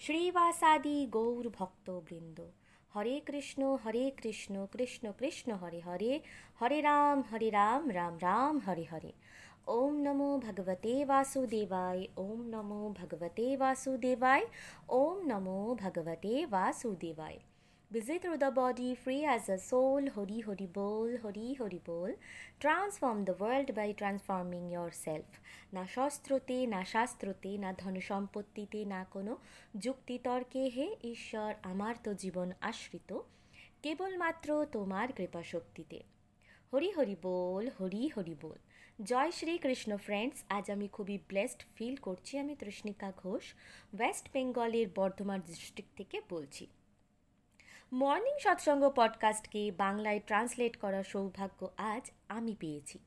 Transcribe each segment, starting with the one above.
শ্রীবাসাদি গৌর ভক্তবৃন্দ হরে কৃষ্ণ হরে কৃষ্ণ কৃষ্ণ কৃষ্ণ হরে হরে হরে রাম হরে রাম রাম রাম হরে হরে ওম নমো ভগবতে বাসুদেবায় ওম নমো ভগবতে বাসুদেবায় ওম নমো ভগবতে বাসুদেবায় Busy through the body, free as a soul, Hari Hari Bol, Hari Hari Bol. Transform the world by transforming yourself. না শস্ত্রতে না শাস্ত্রতে না ধন সম্পত্তিতে না কোনো যুক্তিতর্কে হে ঈশ্বর আমার তো জীবন আশ্রিত কেবলমাত্র তোমার কৃপা শক্তিতে হরি হরি বল হরি হরি বল জয় শ্রী কৃষ্ণ ফ্রেন্ডস আজ আমি খুবই ব্লেসড ফিল করছি আমি তৃষ্ণিকা ঘোষ ওয়েস্ট বেঙ্গলের বর্ধমান ডিস্ট্রিক্ট থেকে বলছি মর্নিং সৎসঙ্গ পডকাস্টকে বাংলায় ট্রান্সলেট করার সৌভাগ্য আজ আমি পেয়েছি।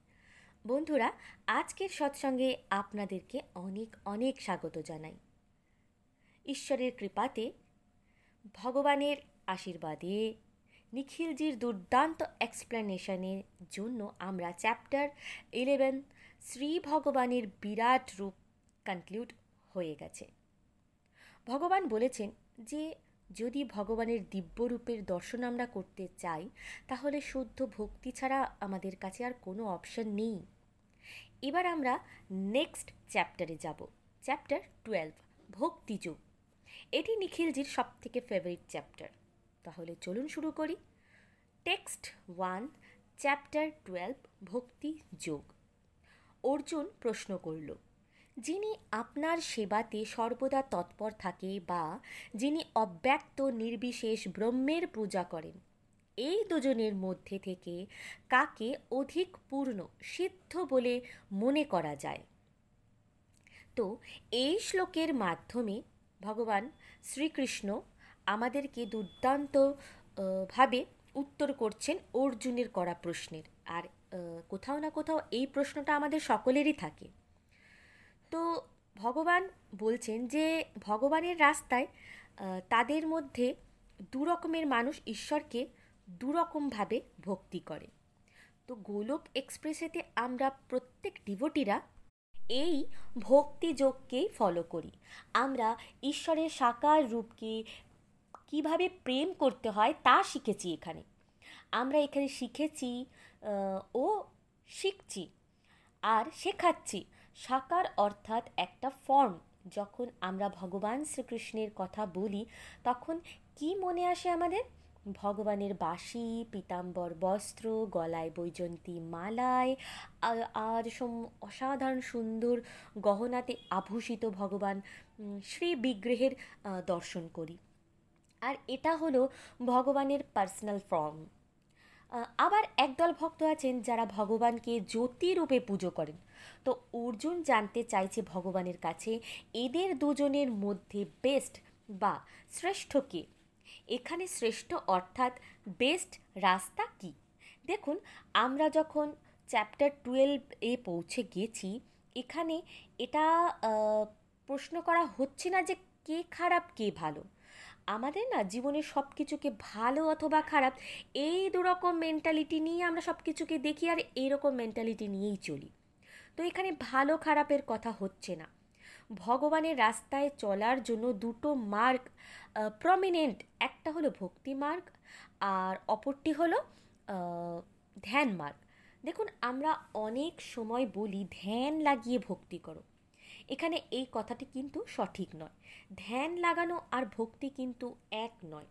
বন্ধুরা, আজকের সৎসঙ্গে আপনাদেরকে অনেক অনেক স্বাগত জানাই। ঈশ্বরের কৃপাতে, ভগবানের আশীর্বাদে, নিখিলজির দুর্দান্ত এক্সপ্লেনেশনের জন্য আমরা চ্যাপ্টার ইলেভেন শ্রী ভগবানের বিরাট রূপ কনক্লুড হয়ে গেছে। ভগবান বলেছেন যে যদি ভগবানের দিব্যরূপের দর্শন আমরা করতে চাই, তাহলে শুদ্ধ ভক্তি ছাড়া আমাদের কাছে আর কোনো অপশন নেই। এবার আমরা নেক্সট চ্যাপ্টারে যাব। চ্যাপ্টার টুয়েলভ ভক্তিযুগ এটি নিখিলজির সব থেকে ফেভারিট চ্যাপ্টার তাহলে চলুন শুরু করি। টেক্সট ওয়ান চ্যাপ্টার টুয়েলভ ভক্তি যোগ। অর্জুন প্রশ্ন করল যিনি আপনার সেবাতে সর্বদা তৎপর থাকে বা যিনি অব্যক্ত নির্বিশেষ ব্রহ্মের পূজা করেন, এই দুজনের মধ্যে থেকে কাকে অধিক পূর্ণ, সিদ্ধ বলে মনে করা যায়? তো, এই শ্লোকের মাধ্যমে ভগবান শ্রীকৃষ্ণ আমাদেরকে দুর্দান্ত ভাবে উত্তর করছেন অর্জুনের করা প্রশ্নের। আর কোথাও না কোথাও এই প্রশ্নটা আমাদের সকলেরই থাকে। তো ভগবান বলছেন যে ভগবানের রাস্তায় তাদের মধ্যে দু রকমের মানুষ ঈশ্বরকে দুরকমভাবে ভক্তি করে। তো গোলক এক্সপ্রেসেতে আমরা প্রত্যেক ডিভোটিরা এই ভক্তিযোগকেই ফলো করি। আমরা ঈশ্বরের সাকার রূপকে কীভাবে প্রেম করতে হয় তা শিখেছি এখানে। আমরা এখানে শিখেছি ও শিখছি আর শেখাচ্ছি। সাকার অর্থাৎ একটা ফর্ম যখন আমরা ভগবান শ্রীকৃষ্ণের কথা বলি, তখন কি মনে আসে আমাদের? ভগবানের বাসি পিতাম্বর বস্ত্র, গলায় বৈজন্তী মালায় আর সম, অসাধারণ সুন্দর গহনাতে আভূষিত ভগবান শ্রী বিগ্রহের দর্শন করি। আর এটা হলো ভগবানের পার্সোনাল ফর্ম আবার একদল ভক্ত আছেন যারা ভগবানকে জ্যোতিরূপে পুজো করেন। তো অর্জুন জানতে চাইছে ভগবানের কাছে, এদের দুজনের মধ্যে বেস্ট বা শ্রেষ্ঠ কে? এখানে শ্রেষ্ঠ অর্থাৎ বেস্ট রাস্তা কি? দেখুন, আমরা যখন চ্যাপ্টার টুয়েলভ এ পৌঁছে গেছি, এখানে এটা প্রশ্ন করা হচ্ছে না যে কে খারাপ, কে ভালো। আমাদের না জীবনে সব কিছুকে ভালো অথবা খারাপ, এই দুরকম মেন্টালিটি নিয়ে আমরা সব কিছুকে দেখি আর এইরকম মেন্টালিটি নিয়েই চলি। তো এখানে ভালো খারাপের কথা হচ্ছে না। ভগবানের রাস্তায় চলার জন্য দুটো মার্গ প্রমিনেন্ট একটা হলো ভক্তি মার্গ আর অপরটি হলো ধ্যান মার্গ। দেখুন, আমরা অনেক সময় বলি, ধ্যান লাগিয়ে ভক্তি করো। এখানে এই কথাটি কিন্তু সঠিক নয়। ধ্যান লাগানো আর ভক্তি কিন্তু এক নয়।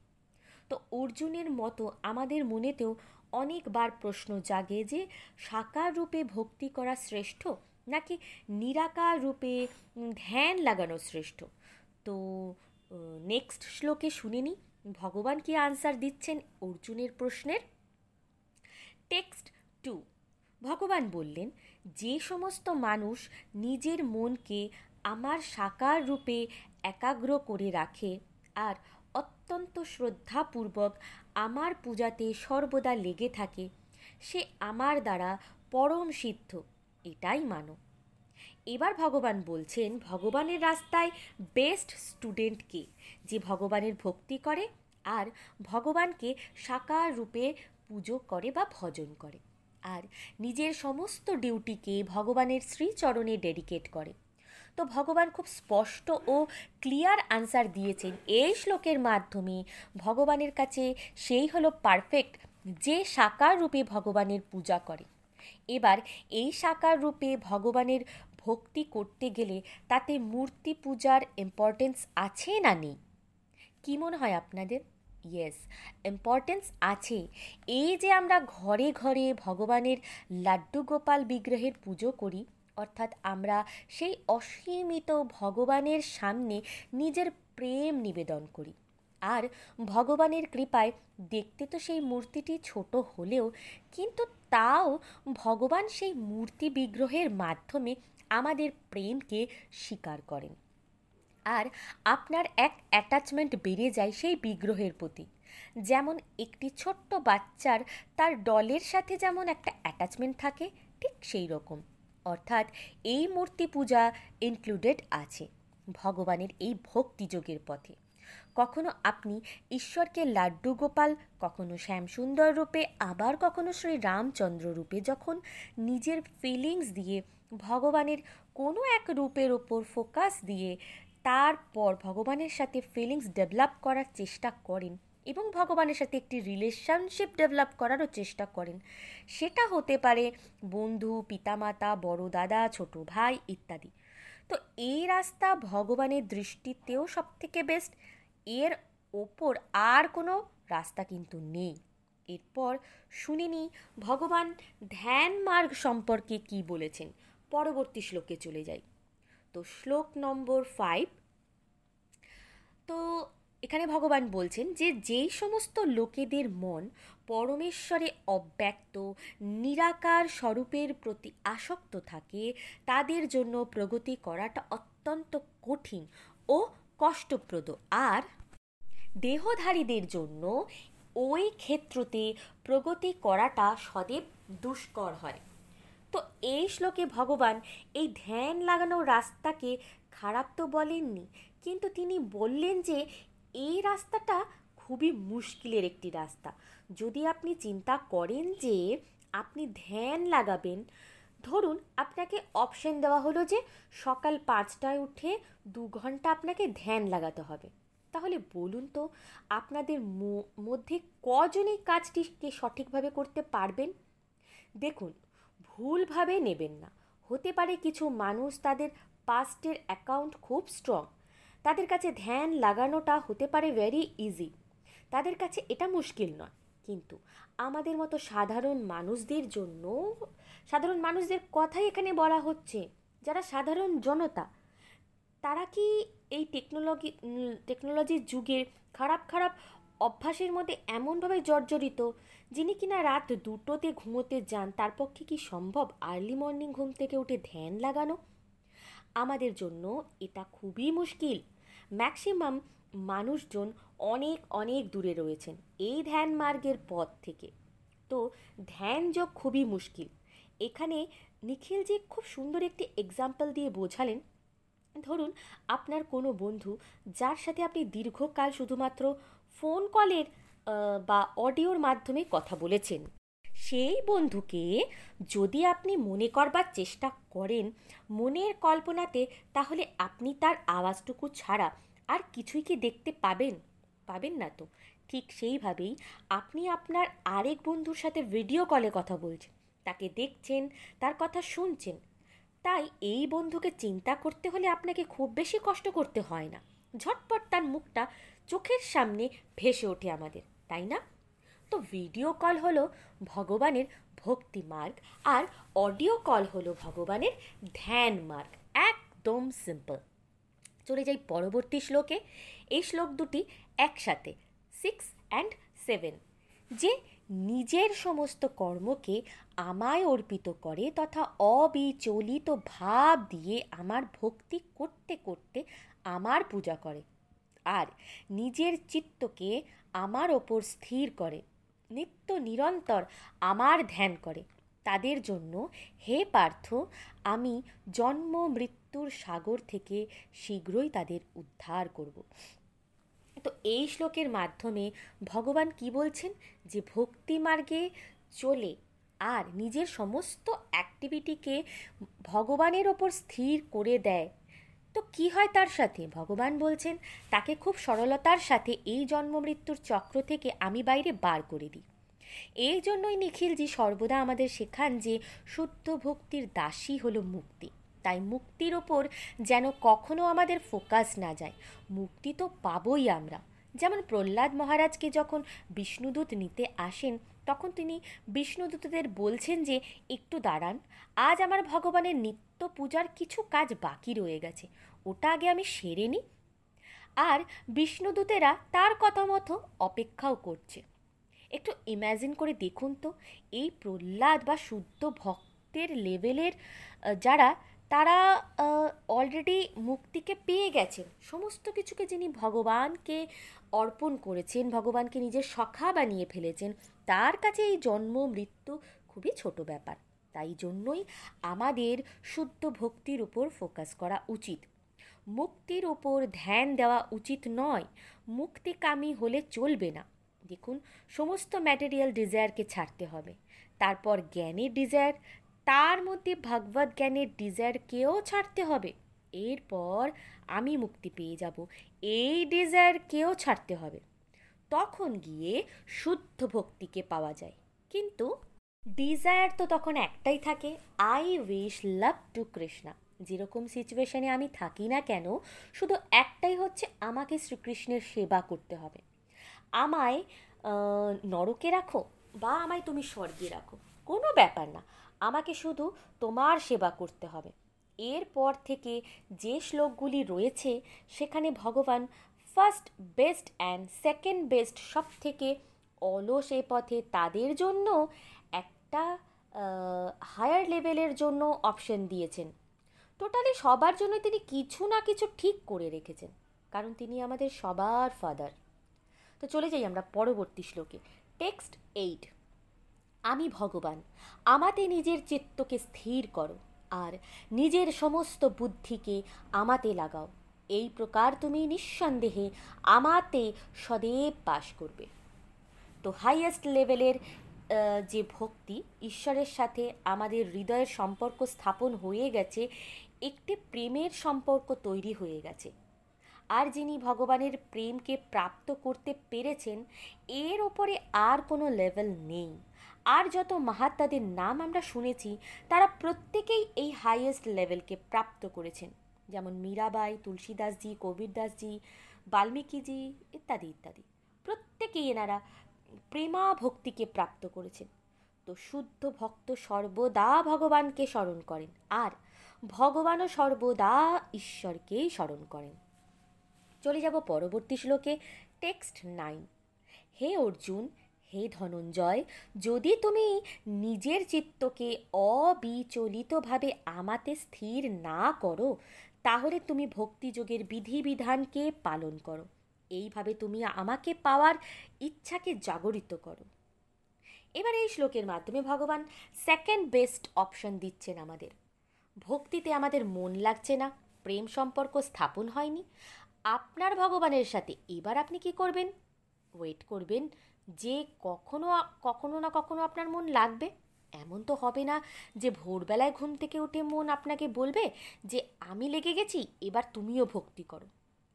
তো অর্জুনের মতো আমাদের মনেতেও অনেকবার প্রশ্ন জাগে যে সাকার রূপে ভক্তি করা শ্রেষ্ঠ নাকি নিরাকার রূপে ধ্যান লাগানো শ্রেষ্ঠ? তো নেক্সট শ্লোকে শুনে ভগবান কি আনসার দিচ্ছেন অর্জুনের প্রশ্নের? টেক্সট টু ভগবান বললেন, যে সমস্ত মানুষ নিজের মনকে আমার সাকার রূপে একাগ্র করে রাখে আর অত্যন্ত শ্রদ্ধাপূর্বক আমার পূজাতে সর্বদা লেগে থাকে। সে আমার দ্বারা পরম সিদ্ধ, এটাই মানো। এবার ভগবান বলছেন, ভগবানের রাস্তায় বেস্ট স্টুডেন্টকে যে ভগবানের ভক্তি করে আর ভগবানকে সাকার রূপে পুজো করে বা ভজন করে। আর নিজের সমস্ত ডিউটিকে ভগবানের শ্রীচরণে ডেডিকেট করে। তো ভগবান খুব স্পষ্ট ও ক্লিয়ার আনসার দিয়েছেন। এই শ্লোকের মাধ্যমে ভগবানের কাছে সেই হলো পারফেক্ট যে সাকার রূপে ভগবানের পূজা করে। এবার এই সাকার রূপে ভগবানের ভক্তি করতে গেলে তাতে মূর্তি পূজার ইম্পর্টেন্স আছে না নেই? কী মনে হয় আপনাদের? ইয়েস ইম্পর্টেন্স আছে। এই যে আমরা ঘরে ঘরে ভগবানের লাড্ডু গোপাল বিগ্রহের পুজো করি অর্থাৎ আমরা সেই অসীমিত ভগবানের সামনে নিজের প্রেম নিবেদন করি। আর ভগবানের কৃপায় দেখতে তো সেই মূর্তিটি ছোট হলেও, কিন্তু তাও ভগবান সেই মূর্তি বিগ্রহের মাধ্যমে আমাদের প্রেমকে স্বীকার করেন। আর আপনার এক অ্যাটাচমেন্ট বেড়ে যায় সেই বিগ্রহের প্রতি। যেমন একটি ছোট্ট বাচ্চার তার ডলের সাথে যেমন একটা অ্যাটাচমেন্ট থাকে, ঠিক সেই রকম। অর্থাৎ এই মূর্তি পূজা ইনক্লুডেড আছে, ভগবানের এই ভক্তিযোগের পথে। কখনো আপনি ঈশ্বরকে লাড্ডু গোপাল, কখনো শ্যামসুন্দর রূপে, আবার কখনো শ্রী রামচন্দ্র রূপে যখন নিজের ফিলিংস দিয়ে ভগবানের কোনো এক রূপের ওপর ফোকাস দিয়ে তারপর ভগবানের সাথে ফিলিংস ডেভেলপ করার চেষ্টা করেন এবং ভগবানের সাথে একটি রিলেশনশিপ ডেভেলপ করারও চেষ্টা করেন। সেটা হতে পারে বন্ধু, পিতামাতা, বড় দাদা, ছোট ভাই ইত্যাদি। তো এই রাস্তা ভগবানের দৃষ্টিতেও সব থেকে বেস্ট এর ওপর আর কোনো রাস্তা কিন্তু নেই। এরপর শুনিনি ভগবান ধ্যান মার্গ সম্পর্কে কি বলেছেন? পরবর্তী শ্লোকে চলে যাই। তো শ্লোক নম্বর ফাইভ তো এখানে ভগবান বলছেন যে যেই সমস্ত লোকেদের মন পরমেশ্বরে অব্যক্ত, নিরাকার স্বরূপের প্রতি আসক্ত থাকে, তাদের জন্য প্রগতি করাটা অত্যন্ত কঠিন ও কষ্টপ্রদ। আর দেহধারীদের জন্য ওই ক্ষেত্রতে প্রগতি করাটা সদেব দুষ্কর হয়। তো এই শ্লোকে ভগবান এই ধ্যান লাগানোর রাস্তাকে খারাপ তো বলেননি, কিন্তু তিনি বললেন যে এই রাস্তাটা খুবই মুশকিলের একটি রাস্তা। যদি আপনি চিন্তা করেন যে আপনি ধ্যান লাগাবেন, ধরুন আপনাকে অপশন দেওয়া হলো যে সকাল পাঁচটায় উঠে দু ঘণ্টা আপনাকে ধ্যান লাগাতে হবে। তাহলে বলুন তো, আপনাদের মধ্যে কজন এই কাজটিকে সঠিকভাবে করতে পারবেন? দেখুন, ভুলভাবে নেবেন না। হতে পারে কিছু মানুষ তাদের পাস্টের অ্যাকাউন্ট খুব স্ট্রং তাদের কাছে ধ্যান লাগানোটা হতে পারে ভেরি ইজি তাদের কাছে এটা মুশকিল নয়। কিন্তু আমাদের মতো সাধারণ মানুষদের জন্য, সাধারণ মানুষদের কথাই এখানে বলা হচ্ছে, যারা সাধারণ জনতা, তারা কি এই টেকনোলজি টেকনোলজির যুগে খারাপ খারাপ অভ্যাসের মধ্যে এমনভাবে জর্জরিত যিনি কিনা রাত দুটোতে ঘুমোতে যান, তার পক্ষে কি সম্ভব আর্লি মর্নিং ঘুম থেকে উঠে ধ্যান লাগানো? আমাদের জন্য এটা খুবই মুশকিল। ম্যাক্সিমাম মানুষজন অনেক অনেক দূরে রয়েছেন এই ধ্যান মার্গের পথ থেকে। তো ধ্যান যোগ খুবই মুশকিল। এখানে নিখিলজি খুব সুন্দর একটি এক্সাম্পল দিয়ে বোঝালেন, ধরুন আপনার কোনো বন্ধু যার সাথে আপনি দীর্ঘকাল শুধুমাত্র ফোন কলের বা অডিওর মাধ্যমে কথা বলেছেন। সেই বন্ধুকে যদি আপনি মনে করবার চেষ্টা করেন মনের কল্পনাতে, তাহলে আপনি তার আওয়াজটুকু ছাড়া আর কিছুই কি দেখতে পাবেন? পাবেন না তো। ঠিক সেইভাবেই আপনি আপনার আরেক বন্ধুর সাথে ভিডিও কলে কথা বলছেন। তাকে দেখছেন, তার কথা শুনছেন। তাই এই বন্ধুকে চিন্তা করতে হলে আপনাকে খুব বেশি কষ্ট করতে হয় না। ঝটপট তার মুখটা চোখের সামনে ভেসে ওঠে আমাদের, তাই না? তো ভিডিও কল হলো ভগবানের ভক্তি মার্গ আর অডিও কল হলো ভগবানের ধ্যান মার্গ। একদম সিম্পল চলে যাই পরবর্তী শ্লোকে। এই শ্লোক দুটি একসাথে সিক্স অ্যান্ড সেভেন যে নিজের সমস্ত কর্মকে আমায় অর্পিত করে তথা অবিচলিত ভাব দিয়ে আমার ভক্তি করতে করতে আমার পূজা করে। আর নিজের চিত্তকে আমার ওপর স্থির করে। নিত্য নিরন্তর আমার ধ্যান করে। তাদের জন্য হে পার্থ, আমি জন্ম মৃত্যুর সাগর থেকে শীঘ্রই তাদের উদ্ধার করব। তো এই শ্লোকের মাধ্যমে ভগবান কি বলছেন? যে ভক্তি মার্গে চলে আর নিজের সমস্ত অ্যাক্টিভিটিকে ভগবানের ওপর স্থির করে দেয়। তো কি হয় তার সাথে? ভগবান বলছেন, তাকে খুব সরলতার সাথে এই জন্ম মৃত্যুর চক্র থেকে আমি বাইরে বার করে দিই। এই জন্যই নিখিলজি সর্বদা আমাদের শেখান যে শুদ্ধ ভক্তির দাসী হলো মুক্তি। তাই মুক্তির ওপর যেন কখনো আমাদের ফোকাস না যায়। মুক্তি তো পাবই আমরা। যেমন প্রহ্লাদ মহারাজকে যখন বিষ্ণুদূত নিতে আসেন, তখন তিনি বিষ্ণুদূতদের বলছেন যে, একটু দাঁড়ান। আজ আমার ভগবানের নিত্য পূজার কিছু কাজ বাকি রয়ে গেছে। ওটা আগে আমি সেরে নিই। আর বিষ্ণুদূতেরা তার কথা মতো অপেক্ষাও করছে। একটু ইম্যাজিন করে দেখুন তো, এই প্রহ্লাদ বা শুদ্ধ ভক্তের লেভেলের যারা, তারা অলরেডি মুক্তিকে পেয়ে গেছেন। সমস্ত কিছুকে যিনি ভগবানকে অর্পণ করেছেন, ভগবানকে নিজের সখা বানিয়ে ফেলেছেন, তার কাছে এই জন্ম, মৃত্যু খুবই ছোট ব্যাপার। তাই জন্যই আমাদের শুদ্ধ ভক্তির উপর ফোকাস করা উচিত। মুক্তির ওপর ধ্যান দেওয়া উচিত নয়, মুক্তিকামী হলে চলবে না। দেখুন, সমস্ত ম্যাটেরিয়াল ডিজায়ারকে ছাড়তে হবে। তারপর জ্ঞানের ডিজায়ার তার মধ্যে ভগবত জ্ঞানের ডিজায়ারকেও ছাড়তে হবে। এরপর আমি মুক্তি পেয়ে যাব, এই ডিজায়ারকেও ছাড়তে হবে। তখন গিয়ে শুদ্ধ ভক্তিকে পাওয়া যায়। কিন্তু ডিজায়ার তো তখন একটাই থাকে I wish love to Krishna যেরকম সিচুয়েশানে আমি থাকি না কেন, শুধু একটাই হচ্ছে আমাকে শ্রীকৃষ্ণের সেবা করতে হবে। আমায় নরকে রাখো বা আমায় তুমি স্বর্গে রাখো, কোনো ব্যাপার না। আমাকে শুধু তোমার সেবা করতে হবে। এরপর থেকে যে শ্লোকগুলি রয়েছে, সেখানে ভগবান first best and second best সব থেকে অলস এ পথে তাদের জন্য একটা হায়ার লেভেলের জন্য অপশন দিয়েছেন। টোটালি সবার জন্য তিনি কিছু না কিছু ঠিক করে রেখেছেন। কারণ তিনি আমাদের সবার ফাদার তো চলে যাই আমরা পরবর্তী শ্লোকে। টেক্সট এইট আমি ভগবান, আমাতে নিজের চিত্তকে স্থির করো আর নিজের সমস্ত বুদ্ধিকে আমাতে লাগাও। এই প্রকার তুমি নিঃসন্দেহে আমাতে সদেব বাস করবে। তো হাইয়েস্ট লেভেলের যে ভক্তি, ঈশ্বরের সাথে আমাদের হৃদয়ের সম্পর্ক স্থাপন হয়ে গেছে একটি প্রেমের সম্পর্ক তৈরি হয়ে গেছে। আর যিনি ভগবানের প্রেমকে প্রাপ্ত করতে পেরেছেন, এর ওপরে আর কোনো লেভেল নেই। আর যত মাহাত্মাদের নাম আমরা শুনেছি, তারা প্রত্যেকেই এই হাইয়েস্ট লেভেলকে প্রাপ্ত করেছেন। যেমন মীরাবাই, তুলসীদাসজি, কবিরদাসজি, বাল্মীকিজি ইত্যাদি ইত্যাদি। প্রত্যেকেই এনারা প্রেমা ভক্তিকে প্রাপ্ত করেছেন। তো শুদ্ধ ভক্ত সর্বদা ভগবানকে স্মরণ করেন। আর ভগবানও সর্বদা ঈশ্বরকেই স্মরণ করেন। চলে যাব পরবর্তী শ্লোকে, টেক্সট নাইন। হে অর্জুন, হে ধনঞ্জয়, যদি তুমি নিজের চিত্তকে অবিচলিতভাবে আমাতে স্থির না করো, তাহলে তুমি ভক্তিযোগের বিধিবিধানকে পালন করো। এইভাবে তুমি আমাকে পাওয়ার ইচ্ছাকে জাগরিত করো। এবার এই শ্লোকের মাধ্যমে ভগবান সেকেন্ড বেস্ট অপশন দিচ্ছেন আমাদের। ভক্তিতে আমাদের মন লাগছে না, প্রেম সম্পর্ক স্থাপন হয়নি। আপনার ভগবানের সাথে এবার আপনি কি করবেন? ওয়েট করবেন যে কখনো কখনো না কখনো আপনার মন লাগবে। এমন তো হবে না যে ভোরবেলায় ঘুম থেকে উঠে মন আপনাকে বলবে যে, আমি লেগে গেছি, এবার তুমিও ভক্তি করো।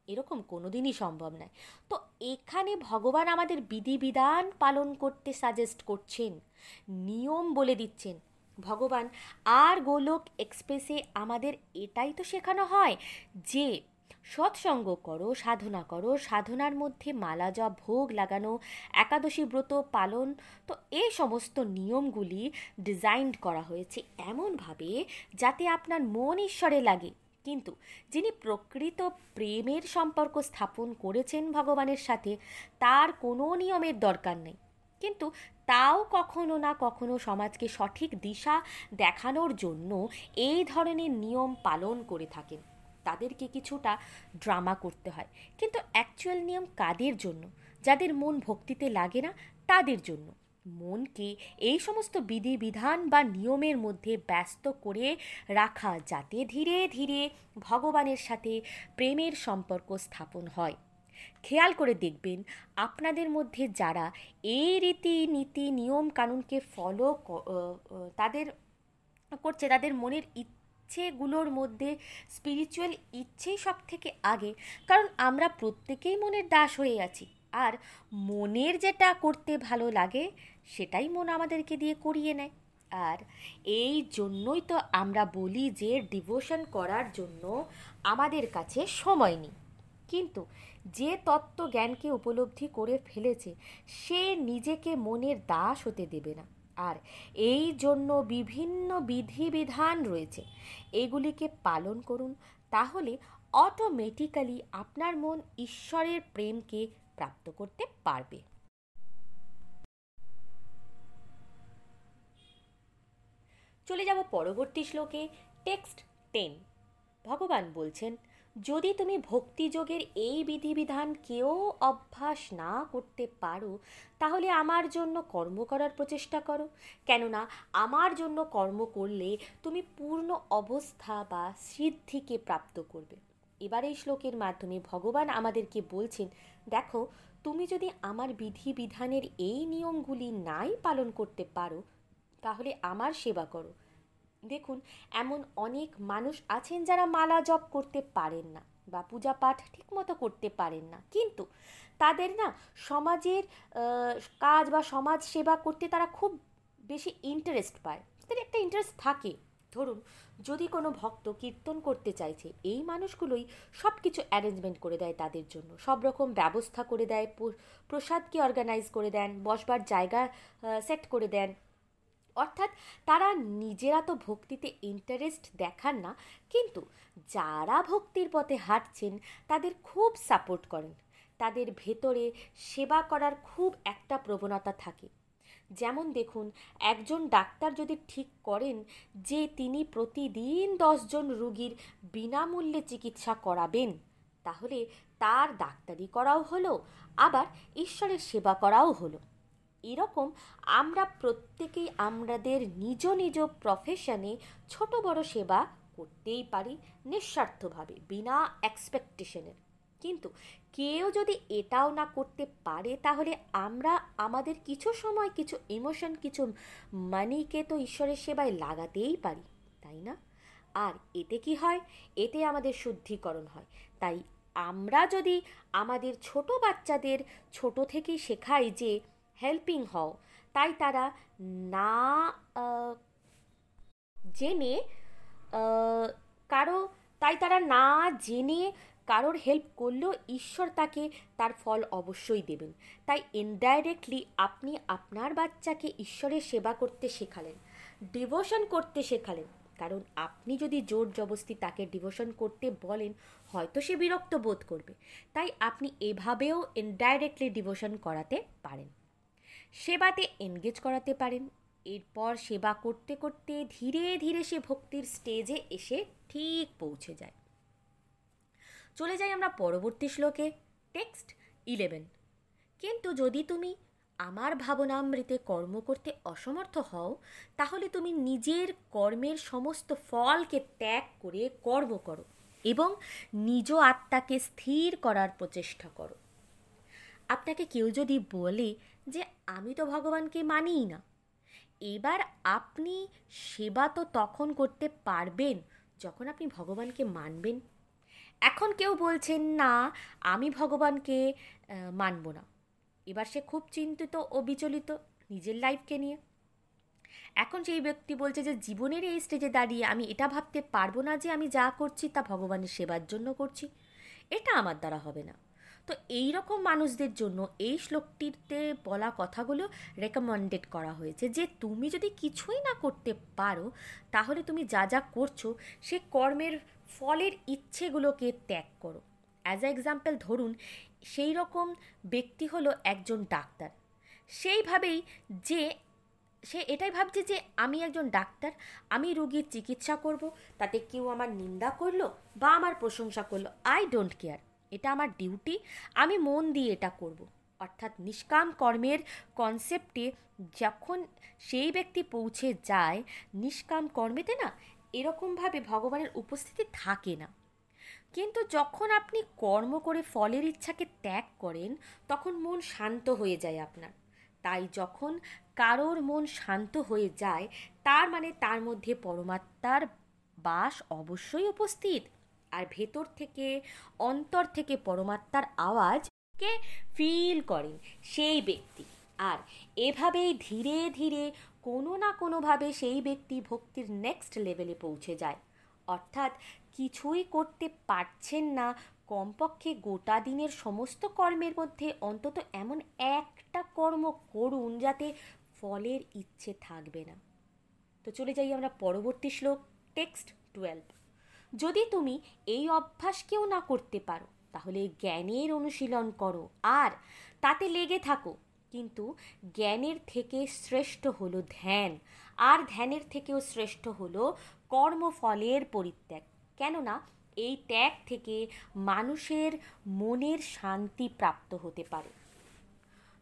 এরকম কোনো দিনই সম্ভব নয়। তো এখানে ভগবান আমাদের বিধিবিধান পালন করতে সাজেস্ট করছেন, নিয়ম বলে দিচ্ছেন। ভগবান, আর গোলক এক্সপ্রেসে আমাদের এটাই তো শেখানো হয় যে সৎসঙ্গ করো, সাধনা করো, সাধনার মধ্যে মালা জপ, ভোগ লাগানো, একাদশী ব্রত পালন, তো এই সমস্ত নিয়মগুলি ডিজাইন করা হয়েছে এমনভাবে যাতে আপনার মন ঈশ্বরে লাগে। কিন্তু যিনি প্রকৃত প্রেমের সম্পর্ক স্থাপন করেছেন ভগবানের সাথে, তার কোনো নিয়মের দরকার নেই। কিন্তু তাও কখনো না কখনো সমাজকে সঠিক দিশা দেখানোর জন্য এই ধরনের নিয়ম পালন করে থাকেন। তাদেরকে কিছুটা ড্রামা করতে হয়। কিন্তু অ্যাকচুয়াল নিয়ম কাদের জন্য? যাদের মন ভক্তিতে লাগে না, তাদের জন্য। মনকে এই সমস্ত বিধিবিধান বা নিয়মের মধ্যে ব্যস্ত করে রাখা যাতে ধীরে ধীরে ভগবানের সাথে প্রেমের সম্পর্ক স্থাপন হয়। খেয়াল করে দেখবেন আপনাদের মধ্যে যারা এই রীতি নীতি নিয়ম কানুনকে ফলো তাদের করছে, তাদের মনের ইচ্ছেগুলোর মধ্যে স্পিরিচুয়াল ইচ্ছেই সব থেকে আগে। কারণ আমরা প্রত্যেকেই মনের দাস হয়ে আছি। আর মনের যেটা করতে ভালো লাগে, সেটাই মন আমাদেরকে দিয়ে করিয়ে নেয়। আর এই জন্যই তো আমরা বলি যে ডিভোশন করার জন্য আমাদের কাছে সময় নেই। কিন্তু যে তত্ত্ব জ্ঞানকে উপলব্ধি করে ফেলেছে, সে নিজেকে মনের দাস হতে দেবে না। আর এই জন্য বিভিন্ন বিধিবিধান রয়েছে। এগুলিকে পালন করুন, তাহলে অটোমেটিক্যালি আপনার মন ঈশ্বরের প্রেমকে প্রাপ্ত করতে পারবে। চলে যাব পরবর্তী শ্লোকে, টেক্সট টেন। ভগবান বলছেন যদি তুমি ভক্তিযোগের এই বিধিবিধান কেউ অভ্যাস না করতে পারো, তাহলে আমার জন্য কর্ম করার প্রচেষ্টা করো। কেননা, আমার জন্য কর্ম করলে তুমি পূর্ণ অবস্থা বা সিদ্ধিকে প্রাপ্ত করবে। এবার এই শ্লোকের মাধ্যমে ভগবান আমাদেরকে বলছেন, দেখো, তুমি যদি আমার বিধিবিধানের এই নিয়মগুলি নাই পালন করতে পারো, তাহলে আমার সেবা করো। দেখুন, এমন অনেক মানুষ আছেন যারা মালা জপ করতে পারেন না বা পূজা পাঠ ঠিকমতো করতে পারেন না। কিন্তু তাদের না সমাজের কাজ বা সমাজ সেবা করতে তারা খুব বেশি ইন্টারেস্ট পায়। তাদের একটা ইন্টারেস্ট থাকে। ধরুন, যদি কোনো ভক্ত কীর্তন করতে চাইছে, এই মানুষগুলোই সব কিছু অ্যারেঞ্জমেন্ট করে দেয় তাদের জন্য। সব রকম ব্যবস্থা করে দেয় প্রসাদকে অর্গানাইজ করে দেন, বসবার জায়গা সেট করে দেন। অর্থাৎ তারা নিজেরা তো ভক্তিতে ইন্টারেস্ট দেখান না, কিন্তু যারা ভক্তির পথে হাঁটছেন, তাদের খুব সাপোর্ট করেন। তাদের ভেতরে সেবা করার খুব একটা প্রবণতা থাকে। যেমন দেখুন, একজন ডাক্তার যদি ঠিক করেন যে তিনি প্রতিদিন দশজন রুগীর বিনামূল্যে চিকিৎসা করাবেন, তাহলে তার ডাক্তারি করাও হলো, আবার ঈশ্বরের সেবা করাও হলো। এরকম আমরা প্রত্যেকেই আমাদের নিজ নিজ প্রফেশনে ছোট বড় সেবা করতেই পারি নিঃস্বার্থভাবে, বিনা এক্সপেকটেশনের কিন্তু কেউ যদি এটাও না করতে পারে, তাহলে আমরা আমাদের কিছু সময়, কিছু ইমোশন কিছু মানিকে তো ঈশ্বরের সেবায় লাগাতেই পারি, তাই না? আর এতে কি হয়? এতে আমাদের শুদ্ধিকরণ হয়। তাই আমরা যদি আমাদের ছোট বাচ্চাদের ছোট থেকেই শেখাই যে হেল্পিং হও তাই তারা না জেনে কারও, তাই তারা না জেনে কারোর হেল্প করলেও ঈশ্বর তাকে তার ফল অবশ্যই দেবেন। তাই ইনডাইরেক্টলি আপনি আপনার বাচ্চাকে ঈশ্বরের সেবা করতে শেখালেন ডিভোশন করতে শেখালেন। কারণ আপনি যদি জোর জবস্তি তাকে ডিভোশন করতে বলেন, হয়তো সে বিরক্ত বোধ করবে। তাই আপনি এভাবেও ইনডাইরেক্টলি ডিভোশন করাতে পারেন। সেবাতে এনগেজ করাতে পারেন। এরপর সেবা করতে করতে ধীরে ধীরে সে ভক্তির স্টেজে এসে ঠিক পৌঁছে যায়। চলে যাই আমরা পরবর্তী শ্লোকে টেক্সট ইলেভেন কিন্তু যদি তুমি আমার ভাবনামৃতে কর্ম করতে অসমর্থ হও, তাহলে তুমি নিজের কর্মের সমস্ত ফলকে ত্যাগ করে কর্ম করো এবং নিজ আত্মাকে স্থির করার প্রচেষ্টা করো। আপনাকে কেউ যদি বলে যে আমি তো ভগবানকে মানিই না। এবার আপনি সেবা তো তখন করতে পারবেন, যখন আপনি ভগবানকে মানবেন। এখন কেউ বলছেন, না, আমি ভগবানকে মানব না। এবার সে খুব চিন্তিত ও বিচলিত নিজের লাইফকে নিয়ে। এখন সেই ব্যক্তি বলছে যে, জীবনের এই স্টেজে দাঁড়িয়ে আমি এটা ভাবতে পারব না যে, আমি যা করছি তা ভগবানের সেবার জন্য করছি। এটা আমার দ্বারা হবে না। তো এই রকম মানুষদের জন্য এই শ্লোকটিতে বলা কথাগুলো রেকমেন্ডেড করা হয়েছে যে তুমি যদি কিছুই না করতে পারো, তাহলে তুমি যা যা করছ সে কর্মের ফলের ইচ্ছেগুলোকে ত্যাগ করো। অ্যাজ আ এক্সাম্পল ধরুন সেই রকম ব্যক্তি হলো একজন ডাক্তার। সেইভাবেই যে, সে এটাই ভাবছে যে আমি একজন ডাক্তার, আমি রুগীর চিকিৎসা করব, তাতে কেউ আমার নিন্দা করল বা আমার প্রশংসা করল আই ডোন্ট কেয়ার এটা আমার ডিউটি আমি মন দিয়ে এটা করব। অর্থাৎ নিষ্কাম কর্মের কনসেপ্টে যখন সেই ব্যক্তি পৌঁছে যায়, নিষ্কাম কর্মেতে না এরকমভাবে ভগবানের উপস্থিতি থাকে না। কিন্তু যখন আপনি কর্ম করে ফলের ইচ্ছাকে ত্যাগ করেন, তখন মন শান্ত হয়ে যায় আপনার। তাই যখন কারোর মন শান্ত হয়ে যায়, তার মানে তার মধ্যে পরমাত্মার বাস অবশ্যই উপস্থিত। আর ভেতর থেকে, অন্তর থেকে পরমাত্মার আওয়াজকে ফিল করেন সেই ব্যক্তি। আর এভাবেই ধীরে ধীরে কোনো না কোনোভাবে সেই ব্যক্তি ভক্তির নেক্সট লেভেলে পৌঁছে যায়। অর্থাৎ কিছুই করতে পারছেন না, কমপক্ষে গোটা দিনের সমস্ত কর্মের মধ্যে অন্তত এমন একটা কর্ম করুন যাতে ফলের ইচ্ছে থাকবে না। তো চলে যাই আমরা পরবর্তী শ্লোক টেক্সট টুয়েলভ যদি তুমি এই অভ্যাস কেউ না করতে পারো, তাহলে জ্ঞানের অনুশীলন করো। আর তাতে লেগে থাকো, কিন্তু জ্ঞানের থেকে শ্রেষ্ঠ হলো ধ্যান, আর ধ্যানের থেকেও শ্রেষ্ঠ হলো কর্মফলের পরিত্যাগ। কেননা, এই ত্যাগ থেকে মানুষের মনের শান্তি প্রাপ্ত হতে পারে।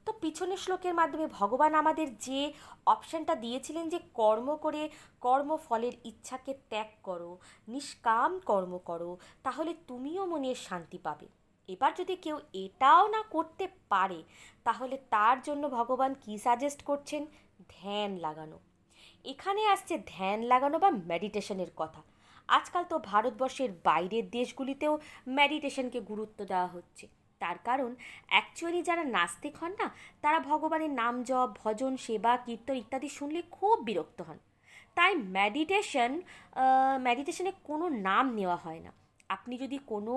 তো পিছনের শ্লোকের মাধ্যমে ভগবান আমাদের যে অপশানটা দিয়েছিলেন যে কর্ম করে কর্মফলের ইচ্ছাকে ত্যাগ করো, নিষ্কাম কর্ম করো, তাহলে তুমিও মনের শান্তি পাবে। এবার যদি কেউ এটাও না করতে পারে, তাহলে তার জন্য ভগবান কি সাজেস্ট করছেন? ধ্যান লাগানো। এখানে আসছে ধ্যান লাগানো বা মেডিটেশনের কথা। আজকাল তো ভারতবর্ষের বাইরের দেশগুলিতেও মেডিটেশনকে গুরুত্ব দেওয়া হচ্ছে। তার কারণ অ্যাকচুয়ালি যারা নাস্তিক হন না, তারা ভগবানের নাম জপ, ভজন, সেবা, কীর্তন ইত্যাদি শুনলে খুব বিরক্ত হন। তাই মেডিটেশন মেডিটেশনে কোনো নাম নেওয়া হয় না। আপনি যদি কোনো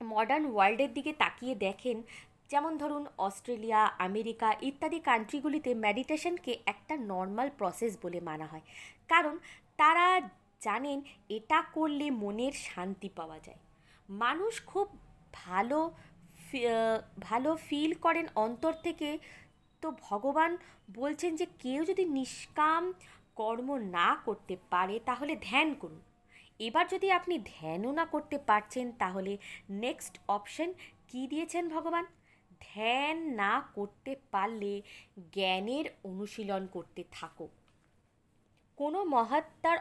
মডার্ন ওয়ার্ল্ডের দিকে তাকিয়ে দেখেন, যেমন ধরুন অস্ট্রেলিয়া, আমেরিকা ইত্যাদি কান্ট্রিগুলিতে মেডিটেশনকে একটা নর্মাল প্রসেস বলে মানা হয়। কারণ, তারা জানেন এটা করলে মনের শান্তি পাওয়া যায়। মানুষ খুব ভালো ভালো ফিল করেন অন্তর থেকে, তো ভগবান বলছেন যে কেউ যদি নিষ্কাম কর্ম না করতে পারে, তাহলে ধ্যান করুন। এবার যদি আপনি ধ্যানও না করতে পারছেন, তাহলে নেক্সট অপশন কি দিয়েছেন ভগবান? ধ্যান না করতে পারলে জ্ঞানের অনুশীলন করতে থাকো। কোনো মহাত্মার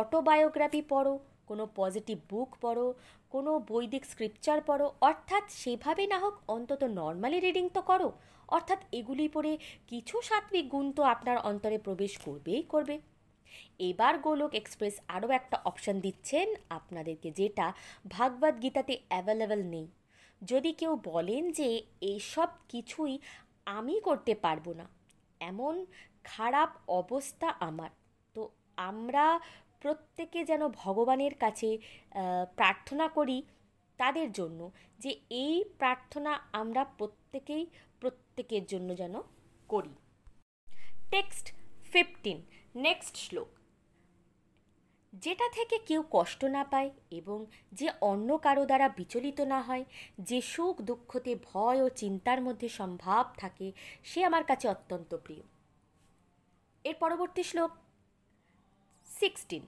অটোবায়োগ্রাফি পড়ো, কোনো পজিটিভ বুক পড়ো কোনো বৈদিক স্ক্রিপচার পড়ো, অর্থাৎ সেভাবে না হোক অন্তত নর্মালি রিডিং তো করো। অর্থাৎ এগুলি পড়ে কিছু সাত্বিক গুণ তো আপনার অন্তরে প্রবেশ করবেই করবে। এবার গোলক এক্সপ্রেস আরও একটা অপশান দিচ্ছেন আপনাদেরকে, যেটা ভাগবত গীতাতে অ্যাভেলেবেল নেই। যদি কেউ বলেন যে এইসব কিছুই আমি করতে পারব না, এমন খারাপ অবস্থা আমার, তো আমরা প্রত্যেকে যেন ভগবানের কাছে প্রার্থনা করি তাদের জন্য যে এই প্রার্থনা আমরা প্রত্যেকেই, প্রত্যেকের জন্য যেন করি। টেক্সট ফিফটিন নেক্সট শ্লোক। যেটা থেকে কেউ কষ্ট না পায় এবং যে অন্য কারও দ্বারা বিচলিত না হয়, যে সুখ দুঃখতে ভয় ও চিন্তার মধ্যে সম্ভাব থাকে, সে আমার কাছে অত্যন্ত প্রিয়। এর পরবর্তী শ্লোক সিক্সটিন।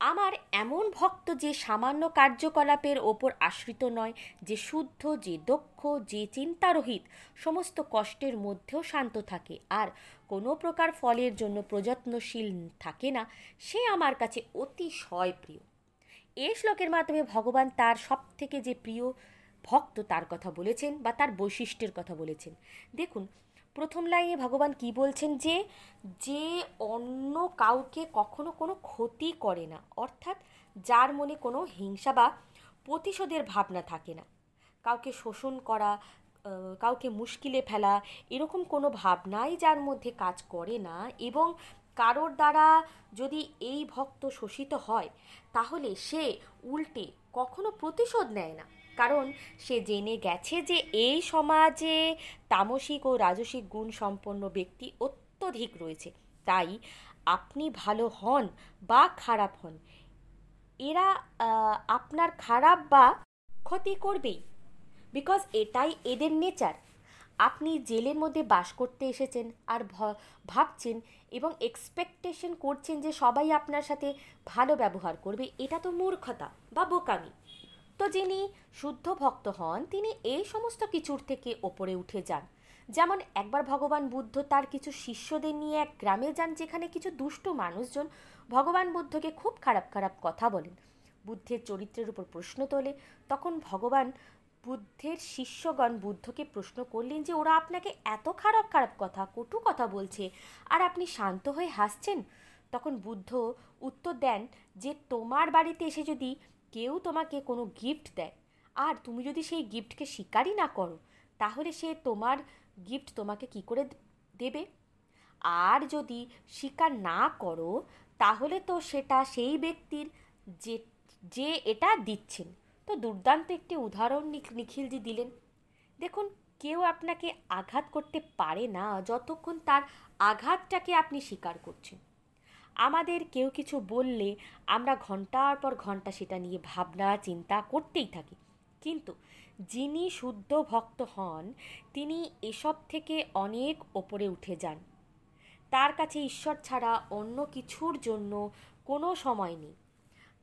আমার এমন ভক্ত যে সামান্য কার্যকলাপের ওপর আশ্রিত নয়, যে শুদ্ধ, যে দক্ষ, যে চিন্তারহিত, সমস্ত কষ্টের মধ্যেও শান্ত থাকে আর কোনো প্রকার ফলের জন্য প্রযত্নশীল থাকে না, সে আমার কাছে অতিশয় প্রিয়। এই শ্লোকের মাধ্যমে ভগবান তার সব থেকে যে প্রিয় ভক্ত তার কথা বলেছেন বা তার বৈশিষ্ট্যের কথা বলেছেন। দেখুন প্রথম লাইনে ভগবান কি বলছেন যে যে অন্য কাউকে কখনো কোনো ক্ষতি করে না, অর্থাৎ যার মনে কোনো হিংসা বা প্রতিশোধের ভাবনা থাকে না। কাউকে শোষণ করা কাউকে মুশকিলে ফেলা, এরকম কোনো ভাবনাই যার মধ্যে কাজ করে না এবং কারোর দ্বারা যদি এই ভক্ত শোষিত হয়, তাহলে সে উল্টে কখনো প্রতিশোধ নেয় না। কারণ সে জেনে গেছে যে এই সমাজে তামসিক ও রাজসিক গুণ সম্পন্ন ব্যক্তি অত্যধিক রয়েছে। তাই আপনি ভালো হন বা খারাপ হন, এরা আপনার খারাপ বা ক্ষতি করবেই। বিকজ এটাই এদের নেচার। আপনি জেলের মধ্যে বাস করতে এসেছেন আর ভাবছেন এবং এক্সপেকটেশন করছেন যে সবাই আপনার সাথে ভালো ব্যবহার করবে, এটা তো মূর্খতা বা বোকামি। তো যিনি শুদ্ধ ভক্ত হন, তিনি এই সমস্ত কিছুর থেকে ওপরে উঠে যান। যেমন একবার ভগবান বুদ্ধ তার কিছু শিষ্যদের নিয়ে এক গ্রামে যান, যেখানে কিছু দুষ্ট মানুষজন ভগবান বুদ্ধকে খুব খারাপ খারাপ কথা বলেন। বুদ্ধের চরিত্রের উপর প্রশ্ন তোলে, তখন ভগবান বুদ্ধের শিষ্যগণ বুদ্ধকে প্রশ্ন করলেন যে, ওরা আপনাকে এত খারাপ খারাপ কথা, কটু কথা বলছে আর আপনি শান্ত হয়ে হাসছেন? তখন বুদ্ধ উত্তর দেন যে, তোমার বাড়িতে এসে যদি কেউ তোমাকে কোনো গিফট দেয় আর তুমি যদি সেই গিফটকে স্বীকারই না করো, তাহলে সে তোমার গিফট তোমাকে কি করে দেবে? আর যদি স্বীকার না করো, তাহলে তো সেটা সেই ব্যক্তির যে যে এটা দিচ্ছেন। তো দুর্দান্ত একটি উদাহরণ নিখিলজি দিলেন। দেখুন, কেউ আপনাকে আঘাত করতে পারে না যতক্ষণ তার আঘাতটাকে আপনি স্বীকার করছেন। আমাদের কেউ কিছু বললে আমরা ঘণ্টার পর ঘণ্টা সেটা নিয়ে ভাবনা, চিন্তা করতেই থাকি। কিন্তু যিনি শুদ্ধ ভক্ত হন, তিনি এসব থেকে অনেক ওপরে উঠে যান। তার কাছে ঈশ্বর ছাড়া অন্য কিছুর জন্য কোনো সময় নেই।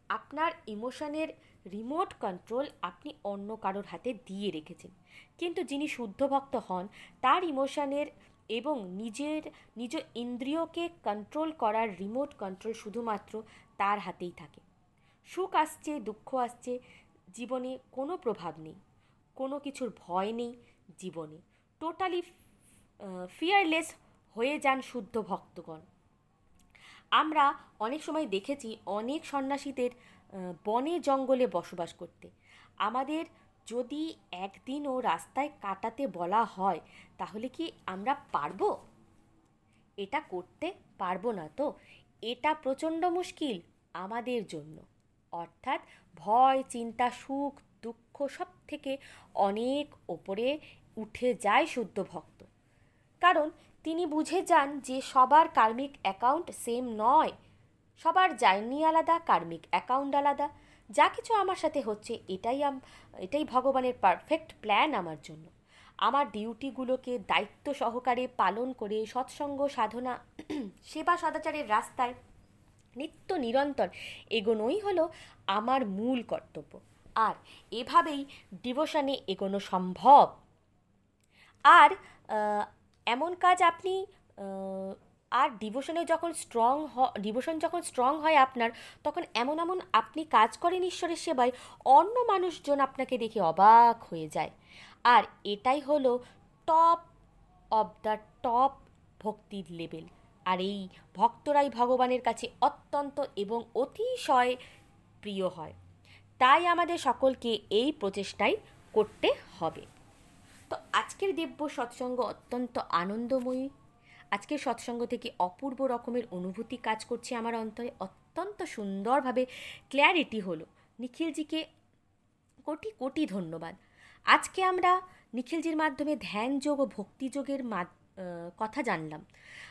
আপনার ইমোশনের রিমোট কন্ট্রোল আপনি অন্য কারোর হাতে দিয়ে রেখেছেন। কিন্তু যিনি শুদ্ধভক্ত হন, তার ইমোশনের এবং নিজের, নিজ ইন্দ্রিয়কে কন্ট্রোল করার রিমোট কন্ট্রোল শুধুমাত্র তার হাতেই থাকে। সুখ আসছে, দুঃখ আসছে, জীবনে কোনো প্রভাব নেই। কোনো কিছুর ভয় নেই জীবনে। টোটালি ফিয়ারলেস হয়ে যান শুদ্ধ ভক্তগণ। আমরা অনেক সময় দেখেছি, অনেক সন্ন্যাসীদের বনে জঙ্গলে বসবাস করতে। আমাদের যদি একদিনও রাস্তায় কাটাতে বলা হয়, তাহলে কি আমরা পারব? এটা করতে পারব না তো? এটা প্রচণ্ড মুশকিল আমাদের জন্য। অর্থাৎ ভয়, চিন্তা, সুখ, দুঃখ সব থেকে অনেক ওপরে উঠে যায় শুদ্ধ ভক্ত। কারণ তিনি বুঝে যান যে সবার কার্মিক অ্যাকাউন্ট সেম নয়। সবার জার্নি আলাদা, কার্মিক অ্যাকাউন্ট আলাদা। যা কিছু আমার সাথে হচ্ছে, এটাই এটাই ভগবানের পারফেক্ট প্ল্যান আমার জন্য। আমার ডিউটিগুলোকে দায়িত্ব সহকারে পালন করে সৎসঙ্গ সাধনা, সেবা সদাচারের রাস্তায় নিত্য নিরন্তর এগোনোই হলো আমার মূল কর্তব্য। আর এভাবেই ডিভোশনে এগোনো সম্ভব। আর এমন কাজ আপনি আর ডিভোশনে যখন স্ট্রং হ ডিভোশন যখন স্ট্রং হয় আপনার, তখন এমন এমন আপনি কাজ করেন ঈশ্বরের সেবায়, অন্য মানুষজন আপনাকে দেখে অবাক হয়ে যায়। আর এটাই হলো টপ অব দ্য টপ ভক্তির লেভেল আর এই ভক্তরাই ভগবানের কাছে অত্যন্ত এবং অতিশয় প্রিয় হয়। তাই আমাদের সকলকে এই প্রচেষ্টাই করতে হবে। তো আজকের দিব্য সৎসঙ্গ অত্যন্ত আনন্দময়ী। আজকের সৎসঙ্গ থেকে অপূর্ব রকমের অনুভূতি কাজ করছে আমার অন্তরে। অত্যন্ত সুন্দরভাবে ক্ল্যারিটি হলো। নিখিলজিকে কোটি কোটি ধন্যবাদ। আজকে আমরা নিখিলজির মাধ্যমে ধ্যান যোগ ও ভক্তিযোগের মা কথা জানলাম।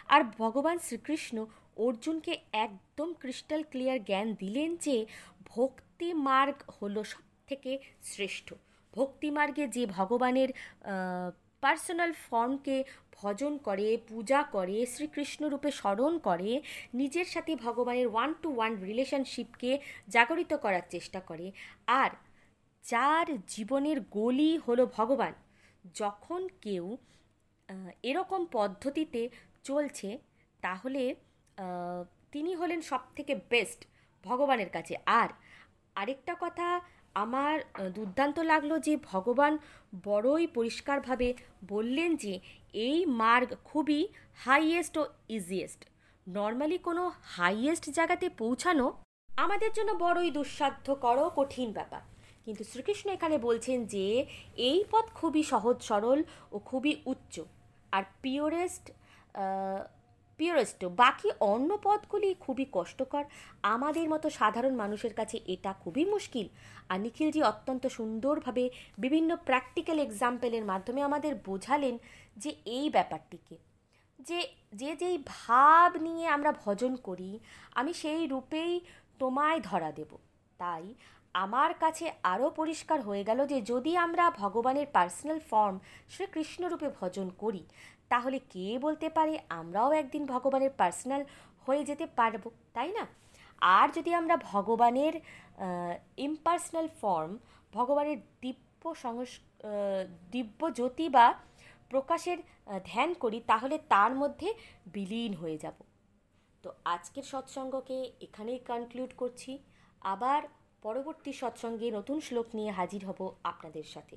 আর ভগবান শ্রীকৃষ্ণ অর্জুনকে একদম ক্রিস্টাল ক্লিয়ার জ্ঞান দিলেন যে ভক্তি মার্গ হলো সব থেকে শ্রেষ্ঠ ভক্তিমার্গে যে ভগবানের পার্সোনাল ফর্মকে ভজন করে, পূজা করে, শ্রীকৃষ্ণ রূপে স্মরণ করে, নিজের সাথে ভগবানের ওয়ান টু ওয়ান রিলেশনশিপকে জাগরিত করার চেষ্টা করে। আর যার জীবনের গোলই হলো ভগবান। যখন কেউ এরকম পদ্ধতিতে চলছে, তাহলে তিনি হলেন সব থেকে বেস্ট ভগবানের কাছে। আর আরেকটা কথা, আমার দুর্দান্ত লাগল যে ভগবান বড়ই পরিষ্কারভাবে বললেন যে এই মার্গ খুবই হাইয়েস্ট ও ইজিয়েস্ট নর্মালি কোনো হাইয়েস্ট জায়গাতে পৌঁছানো আমাদের জন্য বড়ই দুঃসাধ্য কঠিন ব্যাপার। কিন্তু শ্রীকৃষ্ণ এখানে বলছেন যে এই পথ খুবই সহজ সরল ও খুবই উচ্চ। আর পিওরেস্ট পিওরেস্ট বাকি অন্য পথগুলি খুবই কষ্টকর। আমাদের মতো সাধারণ মানুষের কাছে এটা খুবই মুশকিল। আর নিখিলজি অত্যন্ত সুন্দরভাবে বিভিন্ন প্র্যাকটিক্যাল এক্সাম্পলের মাধ্যমে আমাদের বোঝালেন যে এই ব্যাপারটিকে। যে যে যেই ভাব নিয়ে আমরা ভজন করি, আমি সেই রূপেই তোমায় ধরা দেব। তাই আমার কাছে আরও পরিষ্কার হয়ে গেল যে যদি আমরা ভগবানের পার্সোনাল ফর্ম শ্রীকৃষ্ণরূপে ভজন করি তাহলে কে বলতে পারে আমরাও একদিন ভগবানের পার্সোনাল হয়ে যেতে পারব, তাই না? আর যদি আমরা ভগবানের ইম্পার্সোনাল ফর্ম ভগবানের দিব্য সংস দিব্য জ্যোতি বা প্রকাশের ধ্যান করি, তাহলে তার মধ্যে বিলীন হয়ে যাব। তো আজকের সৎসঙ্গকে এখানেই কনক্লুড করছি। আবার পরবর্তী সৎসঙ্গে নতুন শ্লোক নিয়ে হাজির হব আপনাদের সাথে।